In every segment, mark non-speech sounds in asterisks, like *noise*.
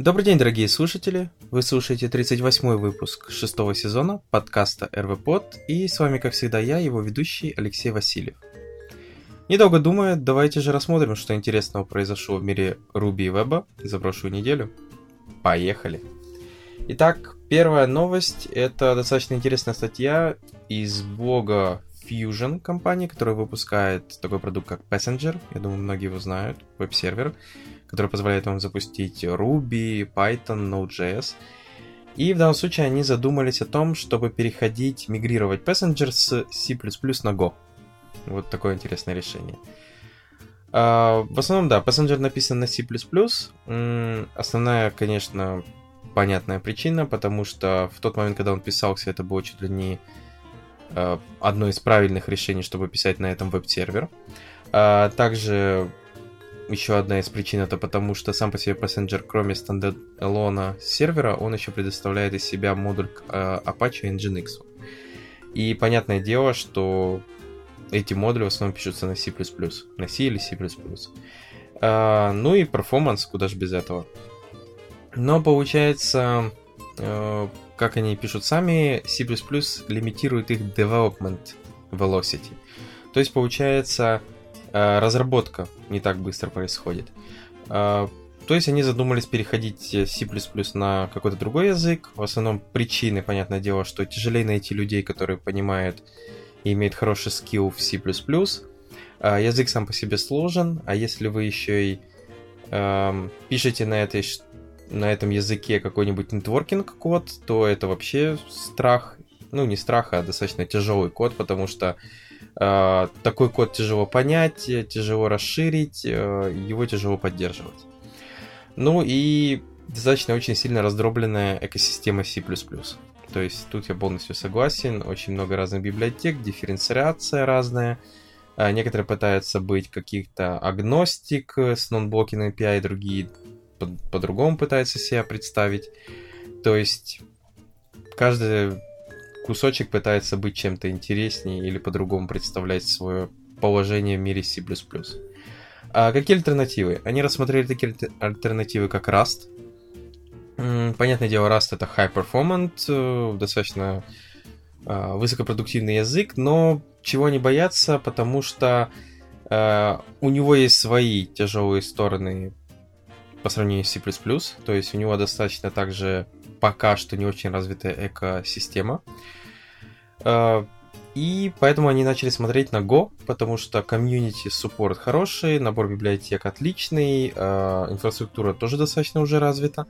Добрый день, дорогие слушатели! Вы слушаете 38-й выпуск шестого сезона подкаста РВПод, и с вами, как всегда, я, его ведущий Алексей Васильев. Недолго думая, давайте же рассмотрим, что интересного произошло в мире Руби и Веба за прошлую неделю. Поехали! Итак, первая новость – это достаточно интересная статья из блога Fusion компании, которая выпускает такой продукт, как Passenger. Я думаю, многие его знают, веб-сервер который позволяет вам запустить Ruby, Python, Node.js. И в данном случае они задумались о том, чтобы переходить, мигрировать Passenger с C++ на Go. Вот такое интересное решение. Uh, в основном, да, Passenger написан на C++. Основная, конечно, понятная причина, потому что в тот момент, когда он писался, это было чуть ли не одно из правильных решений, чтобы писать на этом веб-сервер. Uh, также еще одна из причин это потому, что сам по себе Passenger, кроме стандарталона сервера, он еще предоставляет из себя модуль э, Apache Nginx. И понятное дело, что эти модули в основном пишутся на C++, на C или C++. А, ну и performance, куда же без этого. Но получается, э, как они пишут сами, C++ лимитирует их development velocity. То есть получается, Э, разработка не так быстро происходит. Э, то есть они задумались переходить C++ на какой-то другой язык. В основном причины, понятное дело, что тяжелее найти людей, которые понимают и имеют хороший скилл в C++. Э, язык сам по себе сложен, а если вы еще и э, пишете на, этой, на этом языке какой-нибудь нетворкинг код, то это вообще страх. Ну, не страх, а достаточно тяжелый код, потому что Э, такой код тяжело понять, тяжело расширить, э, его тяжело поддерживать. Ну и достаточно очень сильно раздробленная экосистема C++. То есть тут я полностью согласен, очень много разных библиотек, дифференциация разная. Э, некоторые пытаются быть каких-то агностик с non-blocking API, другие по-другому пытаются себя представить. То есть каждый кусочек пытается быть чем-то интереснее или по-другому представлять свое положение в мире C++. А какие альтернативы? Они рассмотрели такие альтернативы, как Rust. Понятное дело, Rust это high performance, э, достаточно а, высокопродуктивный язык, но чего они боятся, потому что э, у него есть свои тяжелые стороны по сравнению с C++, то есть у него достаточно также пока что не очень развитая экосистема. Э, и поэтому они начали смотреть на Go, потому что комьюнити суппорт хороший, набор библиотек отличный, э, инфраструктура тоже достаточно уже развита.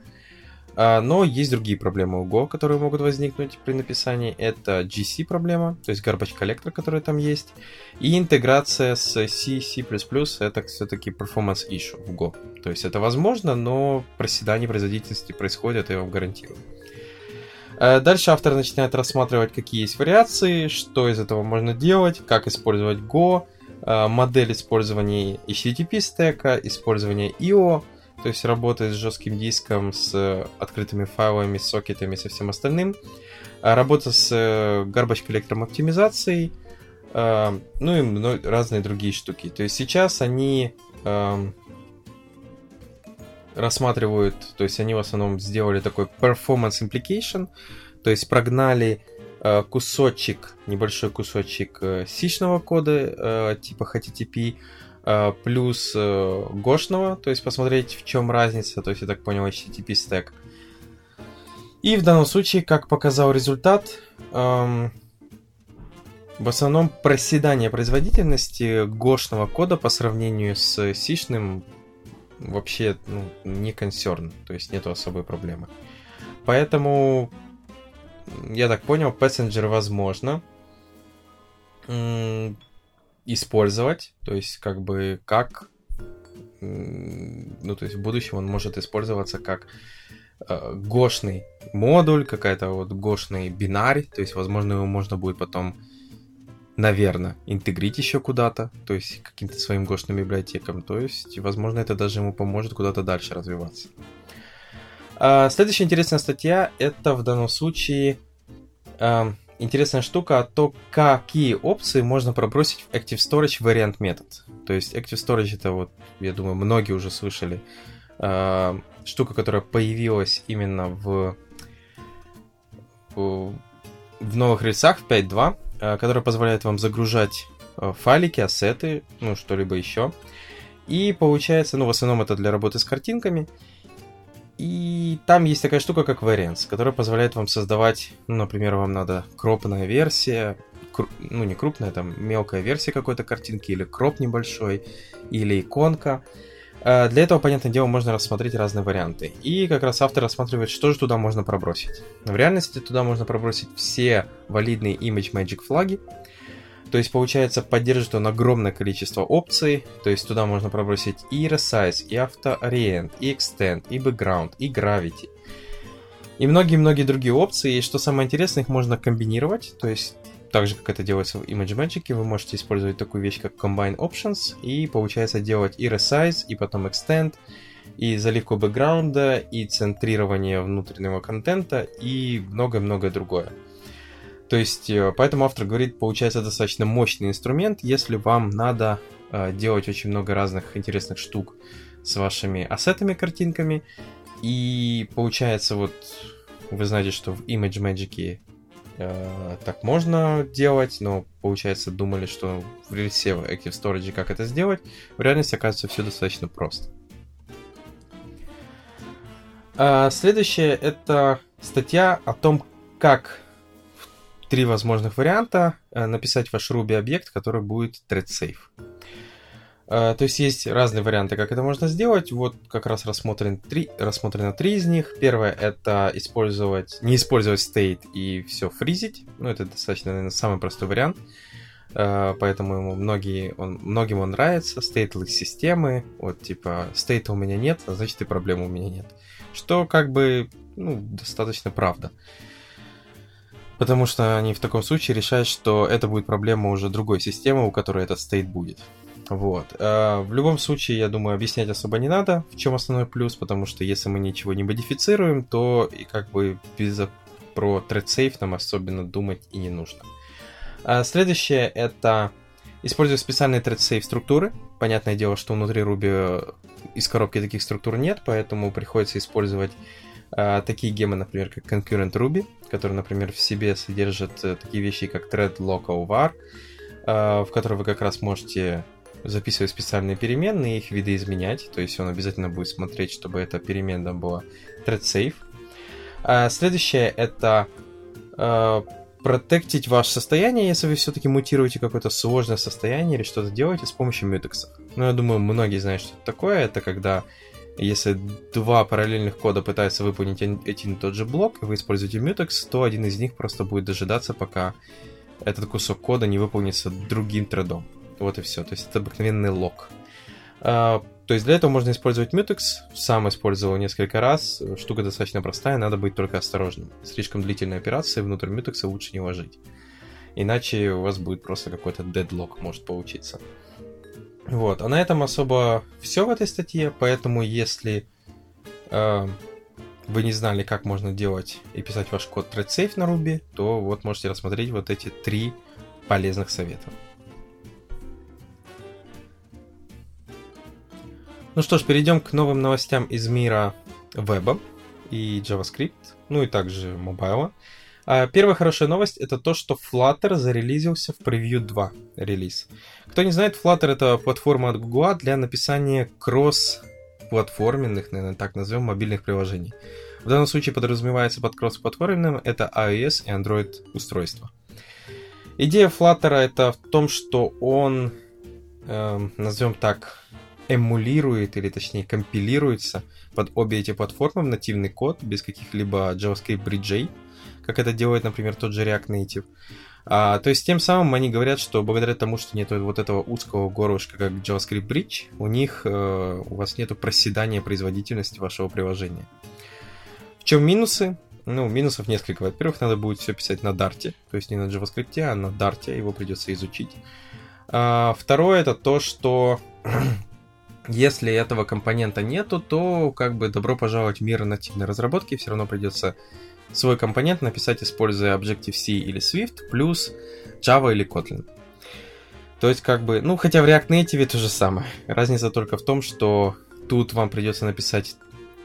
Но есть другие проблемы у Go, которые могут возникнуть при написании. Это GC проблема, то есть garbage collector, который там есть. И интеграция с C, C++, это все-таки performance issue в Go. То есть это возможно, но проседание производительности происходит, я вам гарантирую. Э, дальше автор начинает рассматривать, какие есть вариации, что из этого можно делать, как использовать Go, э, модель использования HTTP стека, использование IO, то есть работает с жестким диском, с открытыми файлами, с сокетами, со всем остальным. Э, работа с garbage коллектором оптимизацией, ну и разные другие штуки. То есть сейчас они эм, рассматривают, то есть они в основном сделали такой performance implication, то есть прогнали э, кусочек, небольшой кусочек э, сишного кода э, типа HTTP, э, плюс э, гошного, то есть посмотреть в чем разница, то есть я так понял HTTP стек. И в данном случае, как показал результат, эм, в основном проседание производительности гошного кода по сравнению с сишным вообще ну, не консерн, то есть нету особой проблемы. Поэтому, я так понял, Passenger возможно использовать, то есть как бы как, ну то есть в будущем он может использоваться как э, гошный модуль, какая-то вот гошный бинарь, то есть возможно его можно будет потом наверное, интегрить еще куда-то, то есть каким-то своим гошным библиотекам, то есть, возможно, это даже ему поможет куда-то дальше развиваться. А, следующая интересная статья, это в данном случае а, интересная штука, то какие опции можно пробросить в Active Storage Variant метод. То есть Active Storage это вот, я думаю, многие уже слышали, э, штука, которая появилась именно в, в, новых рельсах в 5.2, э, которая позволяет вам загружать э, файлики, ассеты, ну, что-либо еще. И получается, ну, в основном это для работы с картинками. И там есть такая штука, как Variants, которая позволяет вам создавать, ну, например, вам надо кропная версия, кру... ну, не крупная, там, мелкая версия какой-то картинки, или кроп небольшой, или иконка. А, для этого, понятное дело, можно рассмотреть разные варианты. И как раз автор рассматривает, что же туда можно пробросить. В реальности туда можно пробросить все валидные Image Magic флаги, то есть, получается, поддерживает он огромное количество опций. То есть, туда можно пробросить и Resize, и Auto Orient, и Extend, и Background, и Gravity. И многие-многие другие опции. И что самое интересное, их можно комбинировать. То есть, так же, как это делается в ImageMagick, вы можете использовать такую вещь, как Combine Options. И получается делать и Resize, и потом Extend, и заливку бэкграунда, и центрирование внутреннего контента, и много-много другое. То есть, э, поэтому автор говорит, получается достаточно мощный инструмент, если вам надо э, делать очень много разных интересных штук с вашими ассетами, картинками. И получается, вот вы знаете, что в Image Magic э, так можно делать, но получается думали, что в рельсе в Active Storage как это сделать. В реальности оказывается все достаточно просто. А следующее это статья о том, как три возможных варианта э, написать ваш Ruby объект, который будет thread safe. Э, то есть есть разные варианты, как это можно сделать. Вот как раз рассмотрен три, рассмотрено три из них. Первое это использовать, не использовать state и все фризить. Ну, это достаточно, наверное, самый простой вариант. Uh, поэтому ему многие, он, многим он нравится, стейтлess системы, вот типа стейта у меня нет, а значит и проблемы у меня нет. Что как бы, ну, достаточно правда. Uh, Потому что они в таком случае решают, что это будет проблема уже другой системы, у которой этот стейт будет. Вот. А в любом случае, я думаю, объяснять особо не надо, в чем основной плюс, потому что если мы ничего не модифицируем, то и как бы без, про thread safe нам особенно думать и не нужно. А следующее это используя специальные thread safe структуры. Понятное дело, что внутри Ruby из коробки таких структур нет, поэтому приходится использовать такие гемы, например, как Concurrent Ruby, который, например, в себе содержит э, такие вещи, как Thread Local Var, а, в который вы как раз можете записывать специальные переменные и их видоизменять. То есть он обязательно будет смотреть, чтобы эта переменная была thread safe. А следующее это протектить ваше состояние, если вы все-таки мутируете какое-то сложное состояние или что-то делаете с помощью мютексов. Ну, я думаю, многие знают, что это такое. Это когда если два параллельных кода пытаются выполнить один и тот же блок, и вы используете mutex, то один из них просто будет дожидаться, пока этот кусок кода не выполнится другим тредом. Вот и все. То есть это обыкновенный лог. А, то есть для этого можно использовать mutex. Сам использовал несколько раз. Штука достаточно простая, надо быть только осторожным. Слишком длительные операции внутрь mutex лучше не ложить. Иначе у вас будет просто какой-то deadlock может получиться. Вот, а на этом особо все в этой статье, поэтому если э, вы не знали, как можно делать и писать ваш код ThreadSafe на Ruby, то вот можете рассмотреть вот эти три полезных совета. Ну что ж, перейдем к новым новостям из мира веба и JavaScript, ну и также мобайла. А, первая хорошая новость это то, что Flutter зарелизился в Preview 2 релиз. Кто не знает, Flutter это платформа от Google для написания кросс-платформенных, наверное, так назовем, мобильных приложений. В данном случае подразумевается под кросс-платформенным это iOS и Android устройства. Идея Flutter это в том, что он, э, назовем так, эмулирует или точнее компилируется под обе эти платформы в нативный код без каких-либо JavaScript бриджей как это делает, например, тот же React Native. А, то есть тем самым они говорят, что благодаря тому, что нет вот этого узкого горлышка, как JavaScript Bridge, у них э, у вас нет проседания производительности вашего приложения. В чем минусы? Ну, минусов несколько. Во-первых, надо будет все писать на Dart, то есть не на JavaScript, а на Dart, его придется изучить. А, второе это то, что *clears throat* Если этого компонента нету, то как бы добро пожаловать в мир нативной разработки, все равно придется свой компонент написать, используя Objective-C или Swift, плюс Java или Kotlin. То есть, как бы, ну, хотя в React Native то же самое. Разница только в том, что тут вам придется написать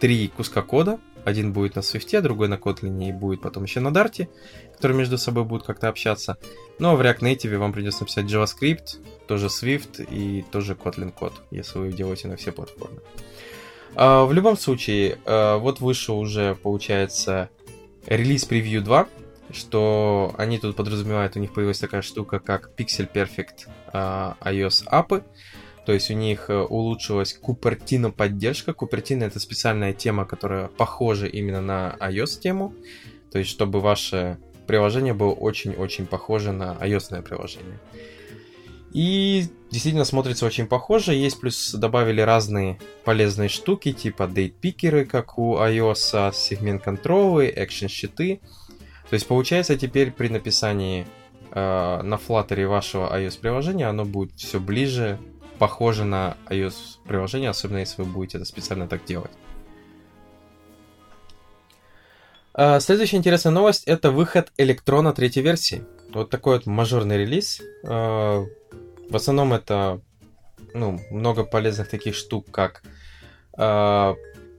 три куска кода. Один будет на Swift, другой на Kotlin и будет потом еще на Dart, которые между собой будут как-то общаться. Ну, а в React Native вам придется написать JavaScript, тоже Swift и тоже Kotlin код, если вы делаете на все платформы. А, в любом случае, а, вот вышел уже, получается, релиз Preview 2, что они тут подразумевают, у них появилась такая штука, как Pixel Perfect uh, iOS апы, то есть у них э, улучшилась Cupertino поддержка. Cupertino это специальная тема, которая похожа именно на iOS тему, то есть чтобы ваше приложение было очень-очень похоже на iOS приложение. И действительно смотрится очень похоже. Есть плюс добавили разные полезные штуки, типа date-пикеры, как у iOS, сегмент-контролы, экшен-щиты. То есть получается теперь при написании э, на Flutter вашего iOS-приложения оно будет все ближе, похоже на iOS-приложение, особенно если вы будете это специально так делать. Э, следующая интересная новость — это выход Электрона третьей версии. Вот такой вот мажорный релиз. Э, в основном это ну, много полезных таких штук, как э,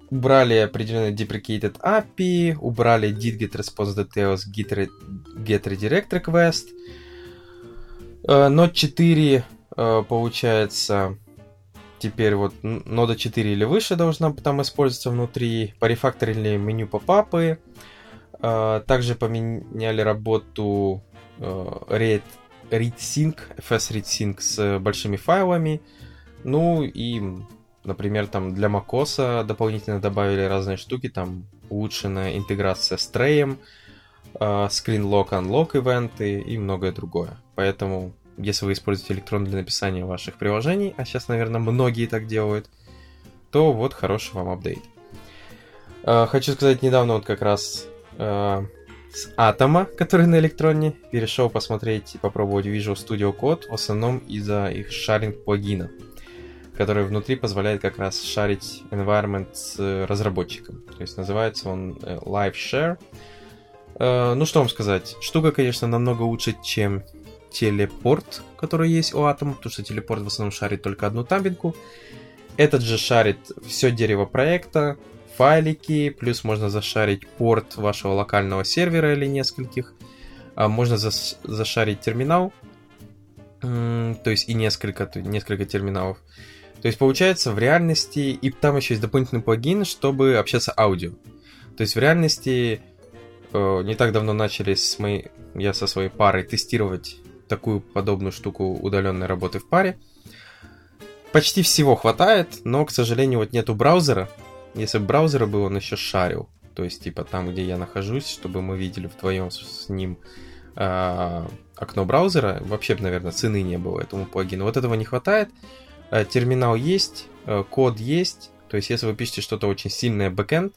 убрали определенные deprecated API, убрали did get response details, get, re, get redirect request. Э, Node 4, э, получается, теперь вот нода 4 или выше должна там использоваться внутри. Порефакторили меню попапы. Также поменяли работу read ReadSync, FS ReadSync с большими файлами. Ну и, например, там для macOS дополнительно добавили разные штуки, там улучшенная интеграция с Tray, Screen Lock, Unlock ивенты и многое другое. Поэтому, если вы используете электрон для написания ваших приложений, а сейчас, наверное, многие так делают, то вот хороший вам апдейт. Uh, хочу сказать, недавно вот как раз с Атома, который на электроне, перешел посмотреть и попробовать Visual Studio Code, в основном из-за их шаринг плагина, который внутри позволяет как раз шарить environment с разработчиком. То есть называется он э, Live Share. Э, ну что вам сказать, штука, конечно, намного лучше, чем телепорт, который есть у Атома, потому что телепорт в основном шарит только одну табинку. Этот же шарит все дерево проекта, файлики, плюс можно зашарить порт вашего локального сервера или нескольких. А можно зашарить терминал, то есть и несколько, несколько терминалов. То есть получается в реальности, и там еще есть дополнительный плагин, чтобы общаться аудио. То есть в реальности э, не так давно начали с моей, я со своей парой тестировать такую подобную штуку удаленной работы в паре. Почти всего хватает, но, к сожалению, вот нету браузера, если бы браузера был, он еще шарил. То есть, типа, там, где я нахожусь, чтобы мы видели вдвоем с ним э, окно браузера, вообще, наверное, цены не было этому плагину. Вот этого не хватает. Э, терминал есть, э, код есть. То есть, если вы пишете что-то очень сильное бэкэнд,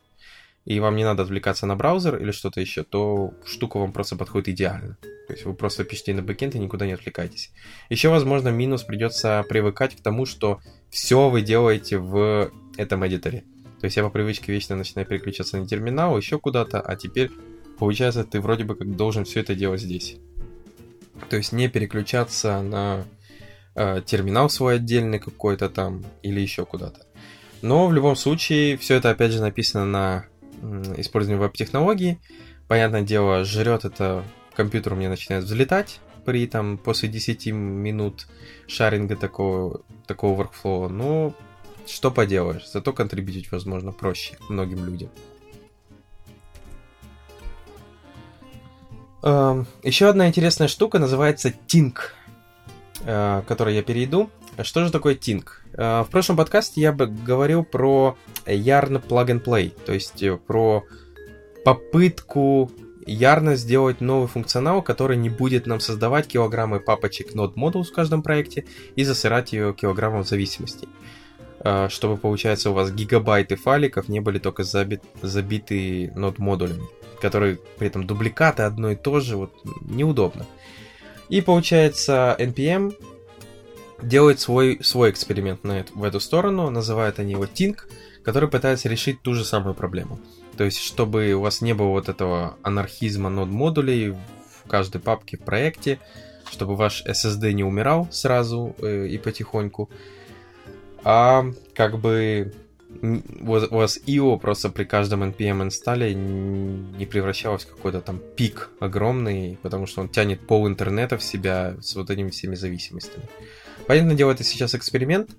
и вам не надо отвлекаться на браузер или что-то еще, то штука вам просто подходит идеально. То есть вы просто пишете на бэкэнд и никуда не отвлекаетесь. Еще, возможно, минус придется привыкать к тому, что все вы делаете в этом эдиторе. То есть я по привычке вечно начинаю переключаться на терминал, еще куда-то, а теперь получается ты вроде бы как должен все это делать здесь. То есть не переключаться на э, терминал свой отдельный какой-то там или еще куда-то. Но в любом случае все это опять же написано на э, использовании веб-технологии. Понятное дело, жрет это компьютер у меня начинает взлетать при там после 10 минут шаринга такого, такого workflow, но что поделаешь, зато контрибьютить, возможно, проще многим людям. Эм, Еще одна интересная штука называется Tink, э, которой я перейду. Что же такое Tink? Э, в прошлом подкасте я бы говорил про Yarn Plug and Play, то есть э, про попытку Ярно сделать новый функционал, который не будет нам создавать килограммы папочек Node Modules в каждом проекте и засырать ее килограммом зависимостей. А, чтобы, получается, у вас гигабайты файликов не были только забит, забиты нод-модулями, которые при этом дубликаты одно и то же, вот неудобно. И получается NPM делает свой, свой эксперимент на эту, в эту сторону, называют они его Tink, который пытается решить ту же самую проблему. То есть, чтобы у вас не было вот этого анархизма нод-модулей в каждой папке в проекте, чтобы ваш SSD не умирал сразу э, и потихоньку, а как бы у вас IO просто при каждом NPM инсталле не превращалось в какой-то там пик огромный, потому что он тянет пол интернета в себя с вот этими всеми зависимостями. Понятное дело, это сейчас эксперимент,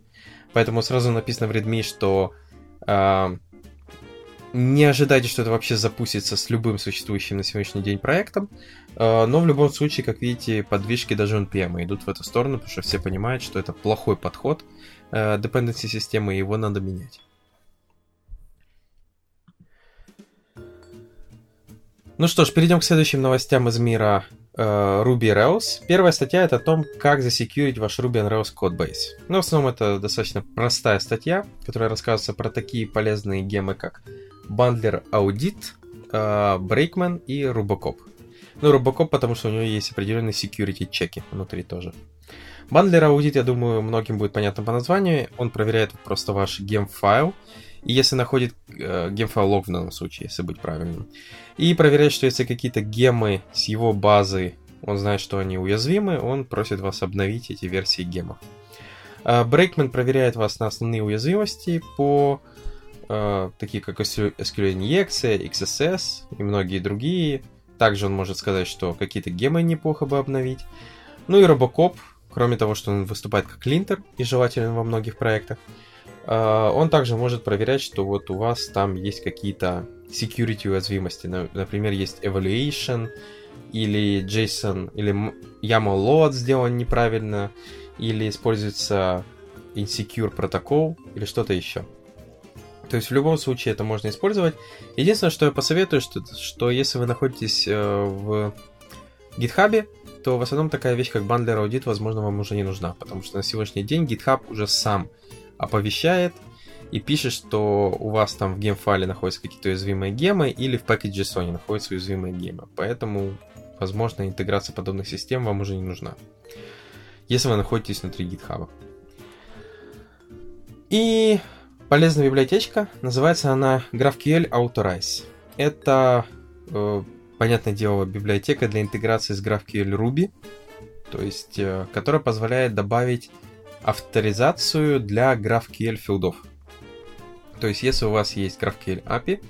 поэтому сразу написано в Redmi, что э, не ожидайте, что это вообще запустится с любым существующим на сегодняшний день проектом, э, но в любом случае, как видите, подвижки даже NPM идут в эту сторону, потому что все понимают, что это плохой подход э, dependency системы, его надо менять. Ну что ж, перейдем к следующим новостям из мира э, Ruby Rails. Первая статья это о том, как засекьюрить ваш Ruby on Rails кодбейс. Ну, в основном это достаточно простая статья, которая рассказывается про такие полезные гемы, как Bundler Audit, э, Breakman и Rubocop. Ну, Rubocop, потому что у него есть определенные security чеки внутри тоже. Bundler Audit, я думаю, многим будет понятно по названию. Он проверяет просто ваш гем-файл, и если находит э, гемфайл лог в данном случае, если быть правильным. И проверяет, что если какие-то гемы с его базы, он знает, что они уязвимы, он просит вас обновить эти версии гемов. Брейкмен проверяет вас на основные уязвимости по э, такие как SQL инъекция, XSS и многие другие. Также он может сказать, что какие-то гемы неплохо бы обновить. Ну и Robocop, кроме того, что он выступает как линтер и желателен во многих проектах, а, он также может проверять, что вот у вас там есть какие-то security уязвимости. Например, есть evaluation, или JSON, или YAML load сделан неправильно, или используется insecure протокол, или что-то еще. То есть в любом случае это можно использовать. Единственное, что я посоветую, что, что если вы находитесь э, в GitHub, то в основном такая вещь, как Bundler Audit, возможно, вам уже не нужна, потому что на сегодняшний день GitHub уже сам оповещает и пишет, что у вас там в геймфайле находятся какие-то уязвимые гемы или в пакете JSON находятся уязвимые гемы. Поэтому, возможно, интеграция подобных систем вам уже не нужна. Если вы находитесь внутри GitHub. И полезная библиотечка, называется она GraphQL Authorize. Это, э, понятное дело, библиотека для интеграции с GraphQL Ruby, то есть, э, которая позволяет добавить авторизацию для GraphQL филдов. То есть, если у вас есть GraphQL API,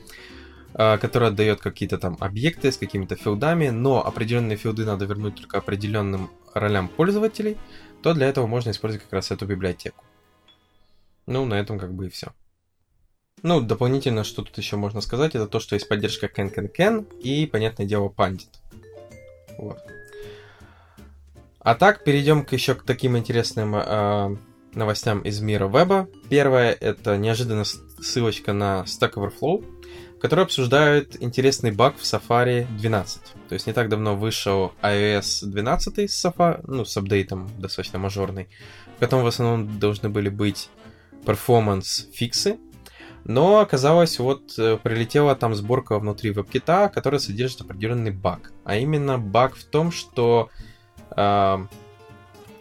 а, который отдает какие-то там объекты с какими-то филдами, но определенные филды надо вернуть только определенным ролям пользователей, то для этого можно использовать как раз эту библиотеку. Ну, на этом как бы и все. Ну, дополнительно, что тут еще можно сказать, это то, что есть поддержка CanCanCan и, понятное дело, Pandit. Вот. А так, перейдем к еще к таким интересным э, новостям из мира веба. Первое — это неожиданная ссылочка на Stack Overflow, который обсуждает интересный баг в Safari 12. То есть не так давно вышел iOS 12 с, Safari, ну, с апдейтом достаточно мажорный, в котором в основном должны были быть performance-фиксы, но оказалось, вот э, прилетела там сборка внутри WebKit, которая содержит определенный баг. А именно баг в том, что array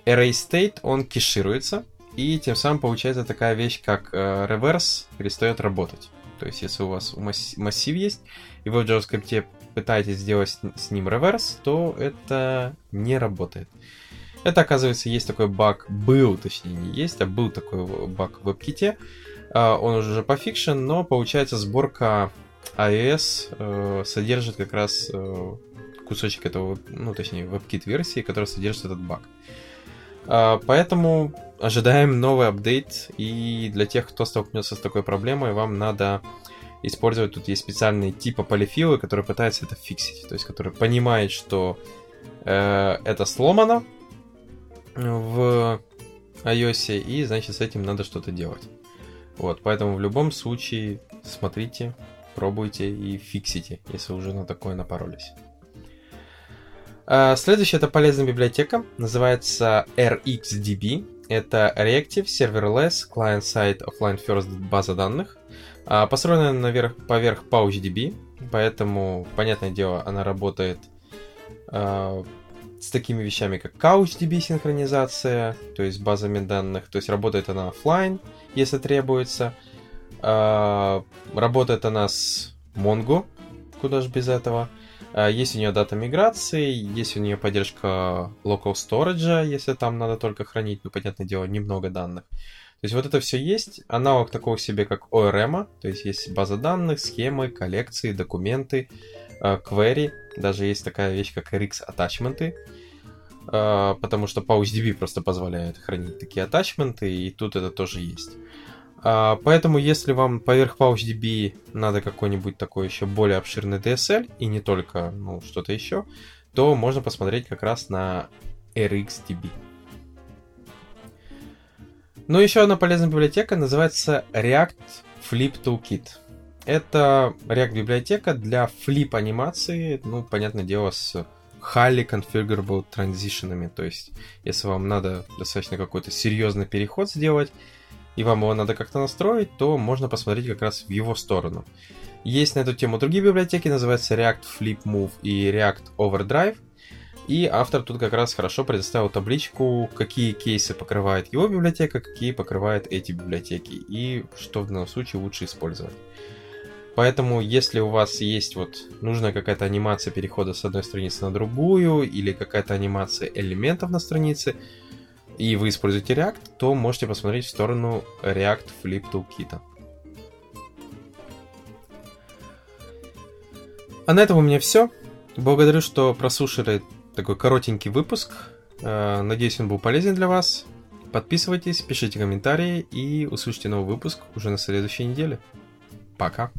state, он кешируется, и тем самым получается такая вещь, как reverse перестает работать. То есть, если у вас массив есть, и вы в JavaScript пытаетесь сделать с ним reverse, то это не работает. Это, оказывается, есть такой баг, был, точнее, не есть, а был такой баг в WebKit. Он уже пофикшен, но получается сборка iOS э, содержит как раз э, кусочек этого, ну, точнее, WebKit версии, которая содержит этот баг. А, поэтому ожидаем новый апдейт, и для тех, кто столкнется с такой проблемой, вам надо использовать, тут есть специальные типа полифилы, которые пытаются это фиксить, то есть которые понимают, что э, это сломано в iOS, и значит с этим надо что-то делать. Вот, поэтому в любом случае смотрите, пробуйте и фиксите, если уже на такое напоролись. А, следующая это полезная библиотека, называется RxDB. Это Reactive Serverless Client-Side Offline First база данных. А, построена наверх, поверх PouchDB, поэтому, понятное дело, она работает а, с такими вещами, как CouchDB синхронизация, то есть базами данных, то есть работает она офлайн, если требуется. А, работает она с Mongo, куда же без этого. А, есть у нее дата миграции, есть у нее поддержка local storage, если там надо только хранить, ну, понятное дело, немного данных. То есть вот это все есть. Аналог такого себе, как ORM, то есть есть база данных, схемы, коллекции, документы, query, даже есть такая вещь, как RX атачменты, потому что PouchDB просто позволяет хранить такие атачменты, и тут это тоже есть. А, поэтому, если вам поверх PouchDB надо какой-нибудь такой еще более обширный DSL, и не только ну, что-то еще, то можно посмотреть как раз на RxDB. Ну, еще одна полезная библиотека называется React Flip Toolkit. Это React библиотека для флип анимации, ну, понятное дело, с highly configurable транзишенами. То есть, если вам надо достаточно какой-то серьезный переход сделать, и вам его надо как-то настроить, то можно посмотреть как раз в его сторону. Есть на эту тему другие библиотеки, называются React Flip Move и React Overdrive. И автор тут как раз хорошо предоставил табличку, какие кейсы покрывает его библиотека, какие покрывает эти библиотеки, и что в данном случае лучше использовать. Поэтому, если у вас есть вот нужная какая-то анимация перехода с одной страницы на другую, или какая-то анимация элементов на странице, и вы используете React, то можете посмотреть в сторону React Flip Toolkit. А на этом у меня все. Благодарю, что прослушали такой коротенький выпуск. Э, надеюсь, он был полезен для вас. Подписывайтесь, пишите комментарии и услышите новый выпуск уже на следующей неделе. Пока.